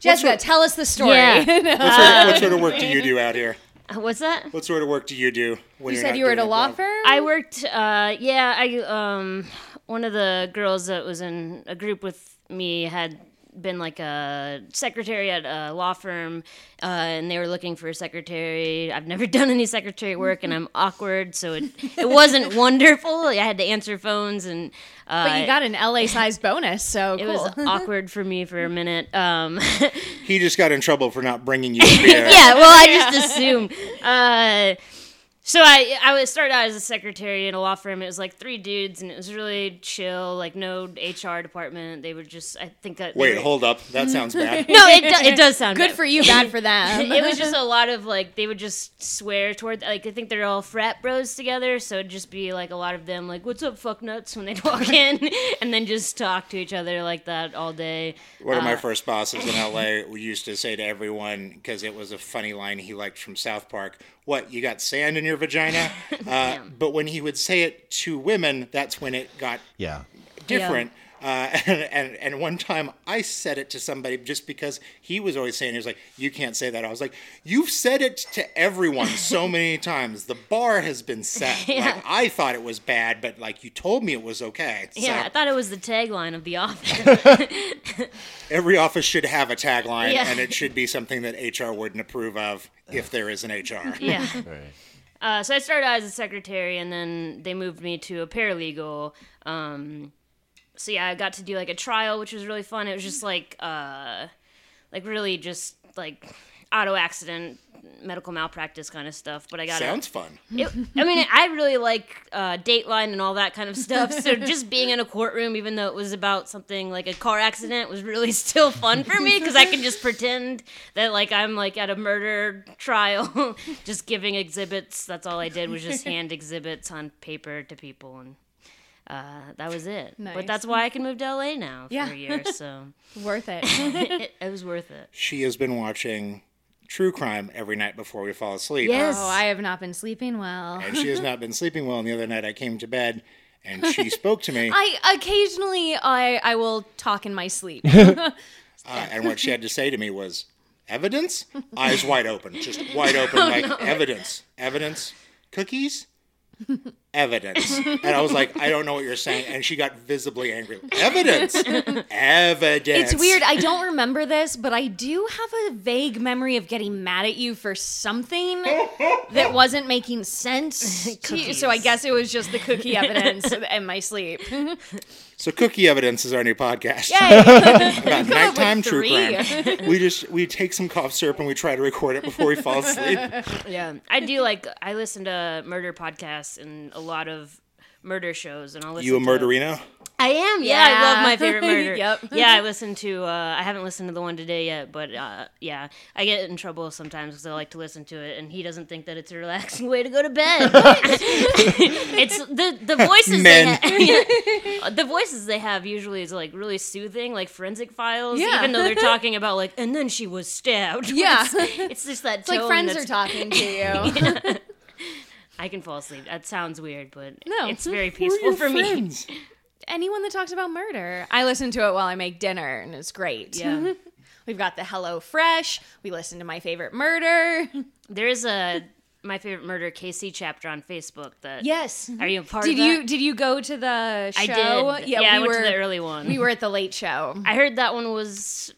Jessica,
sort-
tell us the story.
Yeah.
What sort, of, what sort of work do you do out here?
What's that?
What sort of work do you do when
you said you were at a law firm.
I worked. Uh, yeah, I um, one of the girls that was in a group with me had been like a secretary at a law firm, uh, and they were looking for a secretary. I've never done any secretary work, and I'm awkward, so it it wasn't wonderful. I had to answer phones, and uh,
but you got an LA sized bonus, so
it
cool.
was awkward for me for a minute. Um,
He just got in trouble for not bringing you beer.
yeah, well, I just assumed. Uh, so I I was started out as a secretary in a law firm. It was like three dudes, and it was really chill. Like no HR department. They were just I think that.
Wait,
were-
hold up. That sounds bad.
No, it do, it does sound
Good
bad.
for you, bad for them.
it was just a lot of like they would just swear toward like I think they're all frat bros together, so it'd just be like a lot of them like "What's up, fuck nuts?" when they'd walk in, and then just talk to each other like that all day.
One of
Uh,
my first bosses in LA we used to say to everyone because it was a funny line he liked from South Park. What you got sand in your vagina? Uh, but when he would say it to women, that's when it got
Yeah.
different. Uh, and, and and one time I said it to somebody just because he was always saying he was like, "You can't say that." I was like, "You've said it to everyone so many times. The bar has been set. Like I thought it was bad, but like you told me it was okay." So
Yeah, I thought it was the tagline of the office.
every office should have a tagline,
Yeah.
and it should be something that HR wouldn't approve of if there is an HR.
yeah.
Right.
Uh, so I started out as a secretary, and then they moved me to a paralegal. Um, so yeah, I got to do like a trial, which was really fun. It was just like, uh, like really just like auto accident, medical malpractice kind of stuff. But I got
Sounds fun.
it, I mean, I really like uh, Dateline and all that kind of stuff. So just being in a courtroom, even though it was about something like a car accident, was really still fun for me because I can just pretend that like I'm like at a murder trial, just giving exhibits. That's all I did was just hand exhibits on paper to people, and uh, that was it.
Nice.
But that's why I can move to LA now for
Yeah.
a year. So
Worth it.
it, it was worth it.
She has been watching true crime every night before we fall asleep.
Yes.
Oh, I have not been sleeping well.
And she has not been sleeping well. And the other night I came to bed and she spoke to me.
I occasionally I I will talk in my sleep.
Uh, and what she had to say to me was, evidence? Eyes wide open, just wide open, like evidence, evidence, cookies, evidence. And I was like, I don't know what you're saying. And she got visibly angry. Evidence, evidence.
It's weird. I don't remember this, but I do have a vague memory of getting mad at you for something that wasn't making sense. to you. So I guess it was just the cookie evidence and my sleep.
So, cookie evidence is our new podcast
Yay.
about nighttime true crime. We just we take some cough syrup and we try to record it before we fall asleep.
Yeah, I do like I listen to murder podcasts and a lot of murder shows, and I'll listen.
You a
to,
murderino?
I am. Yeah, I love my favorite murder.
Yep.
Yeah, I listen to. Uh, I haven't listened to the one today yet, but uh, yeah, I get in trouble sometimes because I like to listen to it, and he doesn't think that it's a relaxing way to go to bed. it's the the voices
Men.
they have. the voices they have usually is like really soothing, like forensic files.
Yeah.
Even though they're talking about like, and then she was stabbed.
Yeah.
it's, it's just that.
It's like friends
that's-
are talking to you.
I can fall asleep. That sounds weird, but
No.
it's very peaceful for me.
Anyone that talks about murder, I listen to it while I make dinner, and it's great.
Yeah.
We've got the Hello Fresh. We listen to my favorite murder.
There is a my favorite murder KC chapter on Facebook. That
Yes.
are you a part
Did
of that?
you did you go to the show?
I did. Yeah, I
we
went
were,
to the early one.
We were at the late show.
I heard that one was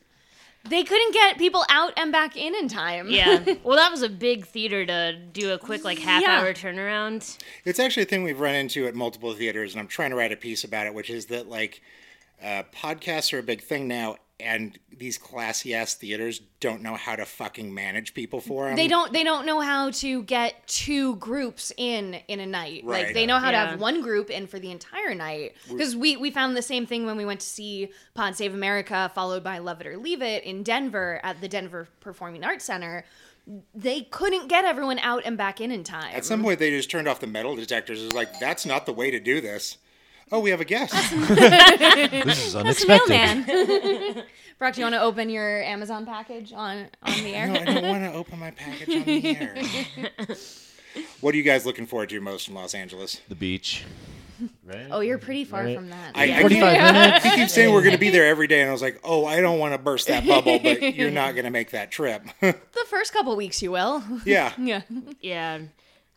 They couldn't get people out and back in in time.
yeah. well, that was a big theater to do a quick like half
Yeah.
hour turnaround.
It's actually a thing we've run into at multiple theaters, and I'm trying to write a piece about it, which is that like uh, podcasts are a big thing now, and these classy ass theaters don't know how to fucking manage people for them.
they don't they don't know how to get two groups in in a night
Right.
like they know how to have one group in for the entire night because we we found the same thing when we went to see pod save america followed by love it or leave it in denver at the denver performing arts center they couldn't get everyone out and back in in time
At some point, they just turned off the metal detectors. It was like, that's not the way to do this. Oh, we have a guest.
This is unexpected.
mailman brock do you want to open your amazon package on on the air
no, I don't want to open my package on the air. what are you guys looking forward to most in Los Angeles?
The beach. Right?
oh you're pretty far
Right.
from that
I, I, keep,
45 minutes.
he keeps saying we're going to be there every day, and I was like, oh, I don't want to burst that bubble, but you're not going to make that trip.
the first couple weeks you will
yeah.
yeah
Yeah.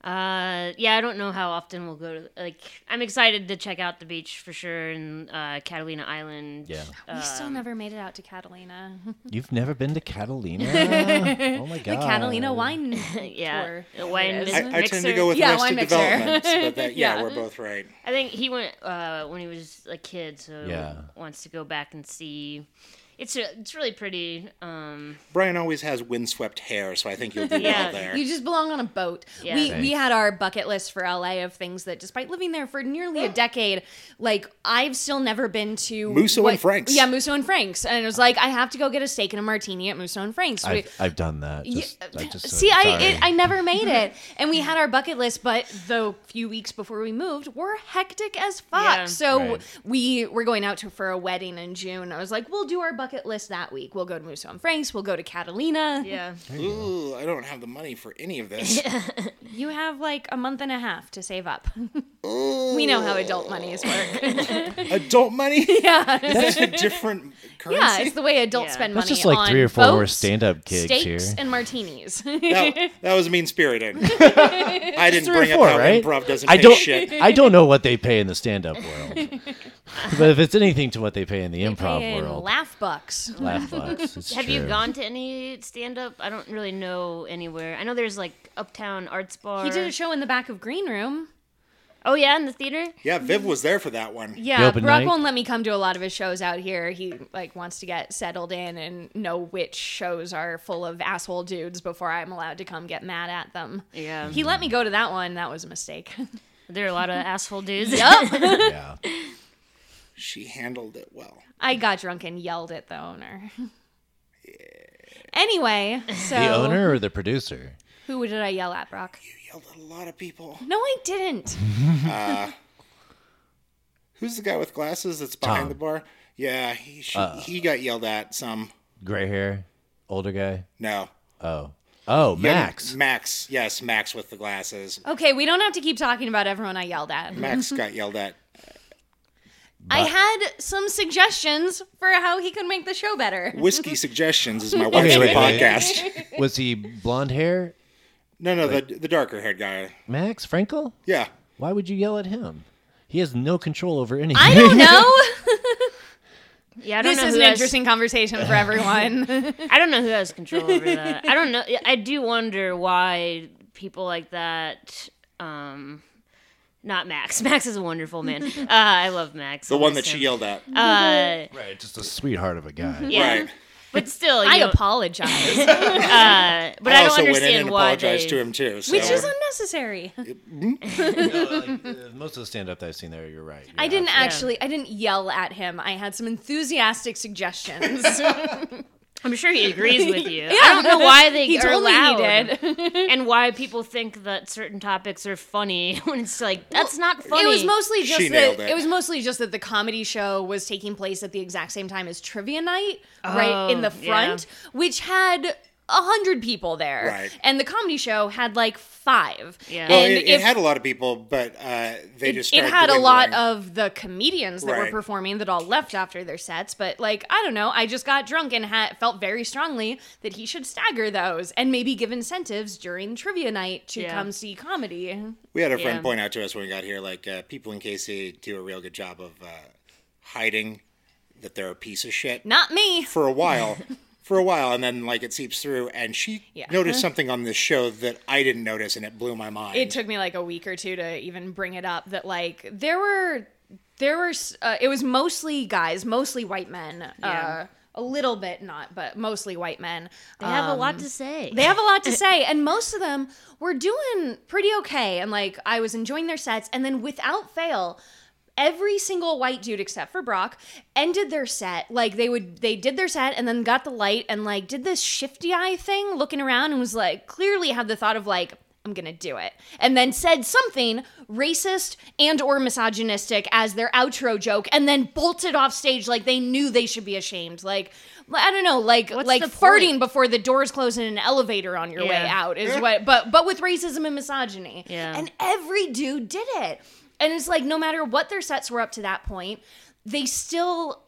Uh, yeah, I don't know how often we'll go to. Like, I'm excited to check out the beach for sure, and uh, Catalina Island.
Yeah.
we still never made it out to catalina
You've never been to Catalina? oh my god.
the Catalina wine
yeah,
tour.
a wine
I,
mixer.
I tend to go with
Yeah,
Arrested
wine mixer.
Developments, but that, yeah,
Yeah.
we're both right.
I think he went uh, when he was a kid, so
Yeah.
wants to go back and see. It's a, it's really pretty. Um,
Brian always has windswept hair, so I think you'll do
Yeah.
well there.
You just belong on a boat.
Yeah.
We we had our bucket list for LA of things that, despite living there for nearly a decade, like I've still never been to
Musso and Frank's.
Yeah, Musso and Frank's, and it was like I have to go get a steak and a martini at Musso and Frank's. We-
I've, I've done that. Just,
Yeah,
I just
See, I it, I never made it, and we had our bucket list, but the few weeks before we moved were hectic as fuck.
Yeah.
so
Right.
we were going out to for a wedding in June. I was like, we'll do our bucket list that week. We'll go to Musso and Frank's. We'll go to Catalina.
yeah,
Ooh, I don't have the money for any of this.
You have like a month and a half to save up. we know how adult money is work.
Adult money?
yeah,
That's a different currency.
yeah, it's the way adults
Yeah.
spend
That's
money.
just like
on
three or four more
boats,
stand-up gigs
steaks
here.
and martinis.
that, that was mean spirited. I didn't
Three or
bring up
four,
how
right?
improv doesn't
I don't.
shit.
I don't know what they pay in the stand-up world, but if it's anything to what they pay in the improv
and
world,
laugh bucks.
laugh bucks. It's
Have you gone to any stand up? I don't really know anywhere. I know there's like Uptown Arts Bar.
He did a show in the back of Green Room.
Oh yeah, in the theater.
Yeah, Viv mm-hmm. was there for that one.
Yeah, Brock
night?
won't let me come to a lot of his shows out here. He like wants to get settled in and know which shows are full of asshole dudes before I'm allowed to come get mad at them.
Yeah,
He let me go to that one. That was a mistake.
there are a lot of asshole dudes.
Yeah.
She handled it well.
I got drunk and yelled at the owner. Yeah. Anyway, so
The owner or the producer?
who did I yell at, Brock?
You yelled at a lot of people.
No, I didn't.
Who's the guy with glasses that's behind
Tom.
the bar? Yeah, he she,
Uh.
he got yelled at some.
Gray hair, older guy.
No.
Oh, oh,
Yeah,
Max.
Max. Yes, Max with the glasses.
Okay, we don't have to keep talking about everyone I yelled at.
Max got yelled at.
I had some suggestions for how he could make the show better.
Whiskey Suggestions is my wife's
Wait, wait, wait.
podcast.
Was he blonde hair?
No, no, the the darker haired guy.
Max Frankel?
Yeah.
Why would you yell at him? He has no control over anything.
I don't know.
Yeah, I don't
this
know
is
who
an
has,
interesting conversation for everyone.
I don't know who has control over that. I don't know. I do wonder why people like that. Um, not Max. Max is a wonderful man. Uh, I love Max.
The
I
one
miss
that she yelled at.
Uh,
Right, just a sweetheart of a guy.
yeah,
Right.
But still,
I
know,
apologize,
uh, but I,
I
don't
also went in
understand
and
why
apologized
they.
to him too. So.
which is unnecessary.
No, like, uh, most of the stand-up that I've seen there, you're right.
I didn't actually. I didn't yell at him. I had some enthusiastic suggestions.
I'm sure he agrees with you. yeah. I don't know why they
he
are
told
allowed,
me he did.
and why people think that certain topics are funny when it's like that's not funny.
It was mostly just
She
that it.
it.
was mostly just that the comedy show was taking place at the exact same time as trivia night, right in oh, the
Oh,
front, which had a hundred people there,
Right.
and the comedy show had like five.
Yeah.
Well,
and
it, it
if-
had a lot of people, but uh, they just
it had a lot
dwindling.
of the comedians that were performing that all left after their sets but like i don't know i just got drunk and ha- felt very strongly that he should stagger those and maybe give incentives during trivia night to
Yeah.
come see comedy
We had a friend
Yeah.
point out to us when we got here, like uh, people in KC do a real good job of uh, hiding that they're a piece of shit
not me
for a while. For a while, and then like it seeps through, and she
Yeah.
noticed something on this show that I didn't notice, and it blew my mind.
it took me like a week or two to even bring it up that like there were there were uh, it was mostly guys mostly white men uh, a little bit not, but mostly white men.
They have a
Um,
lot to say.
they have a lot to say, and most of them were doing pretty okay. And like, I was enjoying their sets, and then without fail, every single white dude except for Brock ended their set. Like they would, they did their set, and then got the light, and like did this shifty eye thing, looking around, and was like, clearly had the thought of like. I'm gonna do it, and then said something racist and or misogynistic as their outro joke, and then bolted off stage like they knew they should be ashamed. Like I don't know, like
What's
like farting
point?
before the doors close in an elevator on your way out is what but but with racism and misogyny.
Yeah.
And every dude did it. And it's like no matter what their sets were up to that point, they still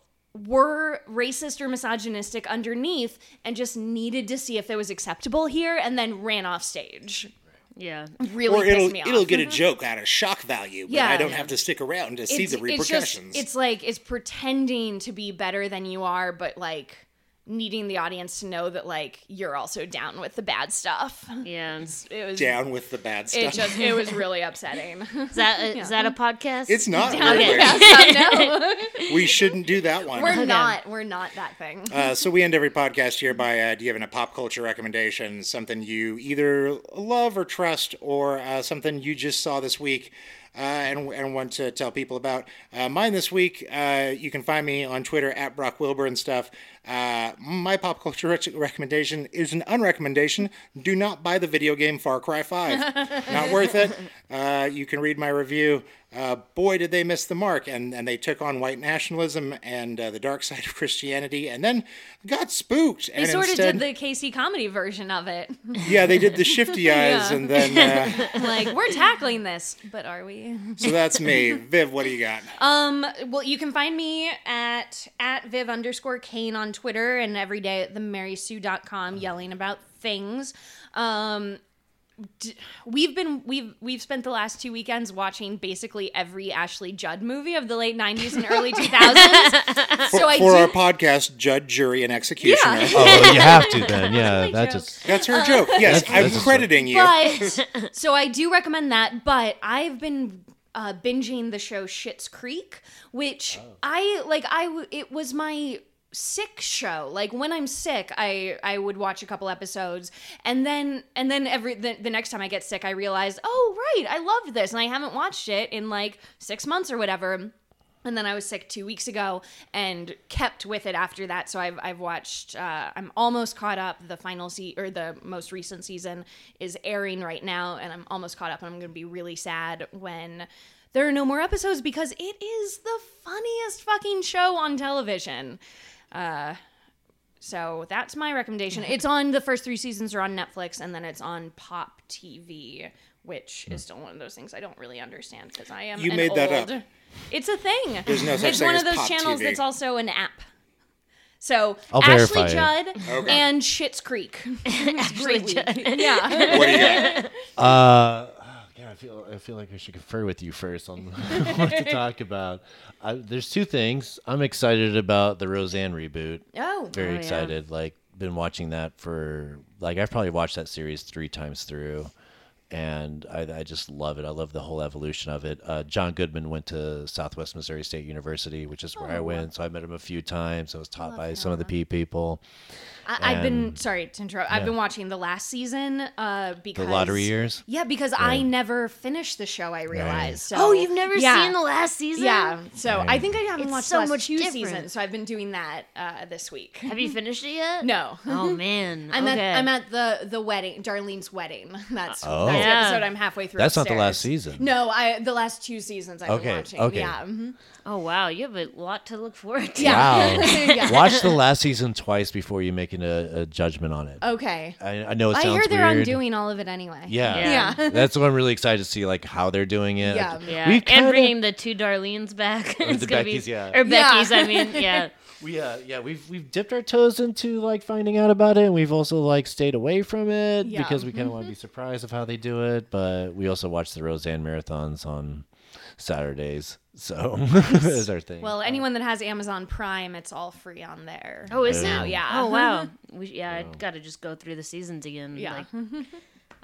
were racist or misogynistic underneath and just needed to see if it was acceptable here and then ran off stage.
yeah.
Really
or
pissed
it'll
me off.
it'll get a joke out of shock value, but
Yeah.
I don't have to stick around to see the repercussions.
It's, just, it's like it's pretending to be better than you are, but like needing the audience to know that like you're also down with the bad stuff.
Yeah.
It was
down with the bad stuff.
It just it was really upsetting.
Is that a, is that a podcast?
it's not.
Down
really.
with no.
We shouldn't do that one.
We're not. We're not that thing.
Uh, so we end every podcast here by uh, giving a pop culture recommendation, something you either love or trust, or uh, something you just saw this week. Uh, and, and want to tell people about. Uh, mine this week, uh, you can find me on Twitter at Brock Wilbur and stuff. Uh, my pop culture rec- recommendation is an unrecommendation. Do not buy the video game Far Cry 5. not worth it. Uh, you can read my review. Uh, boy, did they miss the mark. And, and they took on white nationalism and uh, the dark side of Christianity and then got spooked.
They
and
sort of did the KC comedy version of it.
Yeah, they did the shifty eyes
Yeah.
and then. Uh,
like we're tackling this, but are we?
so that's me. Viv, what do you got?
Um. Well, you can find me at at Viv underscore Kane on Twitter and every day at themarysue.com yelling about things. Um. D- We've been we've we've spent the last two weekends watching basically every Ashley Judd movie of the late '90s and early 2000s. so I
For
do,
our podcast, Judge, Jury, and Executioner.
Yeah.
Oh, you have to then. Yeah,
My
that just
That's her joke. Yes,
That's-
I'm
that's
crediting you.
But so I do recommend that. But I've been uh, binging the show Schitt's Creek, which I like. I it was my sick show like when i'm sick i i would watch a couple episodes and then and then every the, the next time i get sick i realized oh right i loved this and i haven't watched it in like six months or whatever and then I was sick two weeks ago and kept with it after that. So I've, I've watched, uh, I'm almost caught up. The final se- or the most recent season is airing right now, and I'm almost caught up. And I'm going to be really sad when there are no more episodes because it is the funniest fucking show on television. Uh, so that's my recommendation. It's on the first three seasons are on Netflix, and then it's on Pop TV, which is still one of those things I don't really understand because I am
You
an
made that up.
It's a thing.
There's no such
it's
thing
one
as
of those
Pop
channels
TV.
that's also an app. So
I'll
Ashley Judd
Okay.
and Schitt's Creek. Great week. Yeah.
What do you got?
Uh, yeah, I feel I feel like I should confer with you first on what to talk about. I, there's two things. I'm excited about the Roseanne reboot.
Oh.
oh Very
Oh, yeah.
excited. Like been watching that for like I've probably watched that series three times through, and I, I just love it. I love the whole evolution of it. Uh, John Goodman went to Southwest Missouri State University, which is where I went. So I met him a few times. I was taught by some of the P people.
I, I've been sorry to interrupt. I've been watching the last season uh,
The
because
lottery years.
Yeah, because I never finished the show. I realized. So,
oh, you've never
yeah.
seen the last season?
Yeah, so I think I haven't
It's
watched
so
the last
much
two
different.
seasons, so I've been doing that uh, this week.
Have you finished it yet?
No,
Oh man.
I'm
okay.
at I'm at the the wedding, Darlene's wedding. That's
Oh.
that's the
Yeah.
episode I'm halfway through.
That's not the last season.
No, I the last two seasons I've
Okay,
been watching.
okay.
Yeah. mhm.
Oh wow, you have a lot to look forward to.
Yeah.
Wow.
Yeah.
Watch the last season twice before you make an, a, a judgment on it.
Okay.
I, I know it
I
sounds
hear they're
weird.
undoing all of it anyway.
Yeah.
Yeah.
Yeah.
That's what I'm really excited to see, like how they're doing it.
Yeah.
Yeah,
We
and
kinda-
bringing the two Darlene's back. it's
the
gonna
Beckys,
be,
yeah.
or
Yeah.
Becky's. I mean, yeah.
We uh yeah we've we've dipped our toes into like finding out about it and we've also like stayed away from it
Yeah.
because we kind of want to be surprised of how they do it but we also watch the Roseanne marathons on Saturdays so is our thing
Well, anyone that has Amazon Prime, it's all free on there.
Oh, is
Yeah.
it?
Yeah.
Oh wow. We, yeah, I got to just go through the seasons again.
Yeah.
Like,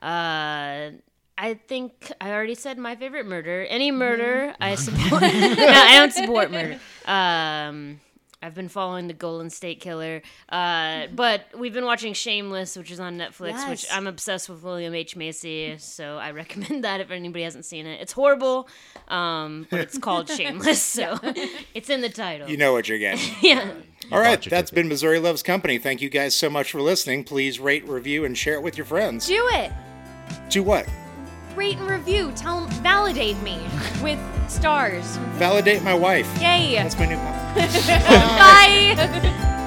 uh, I think I already said my favorite murder. Any murder, I support. no, I don't support murder. Um, I've been following the Golden State Killer, uh, but we've been watching Shameless, which is on Netflix, which I'm obsessed with William H Macy, so I recommend that if anybody hasn't seen it. It's horrible, um, but it's called Shameless, so it's in the title.
You know what you're getting.
yeah.
All right, that's been Missouri Loves Company. Thank you guys so much for listening. Please rate, review, and share it with your friends.
Do it.
Do what?
Rate and review. Tell validate me with stars.
Validate my wife.
Yay.
That's my new. one.
Bye.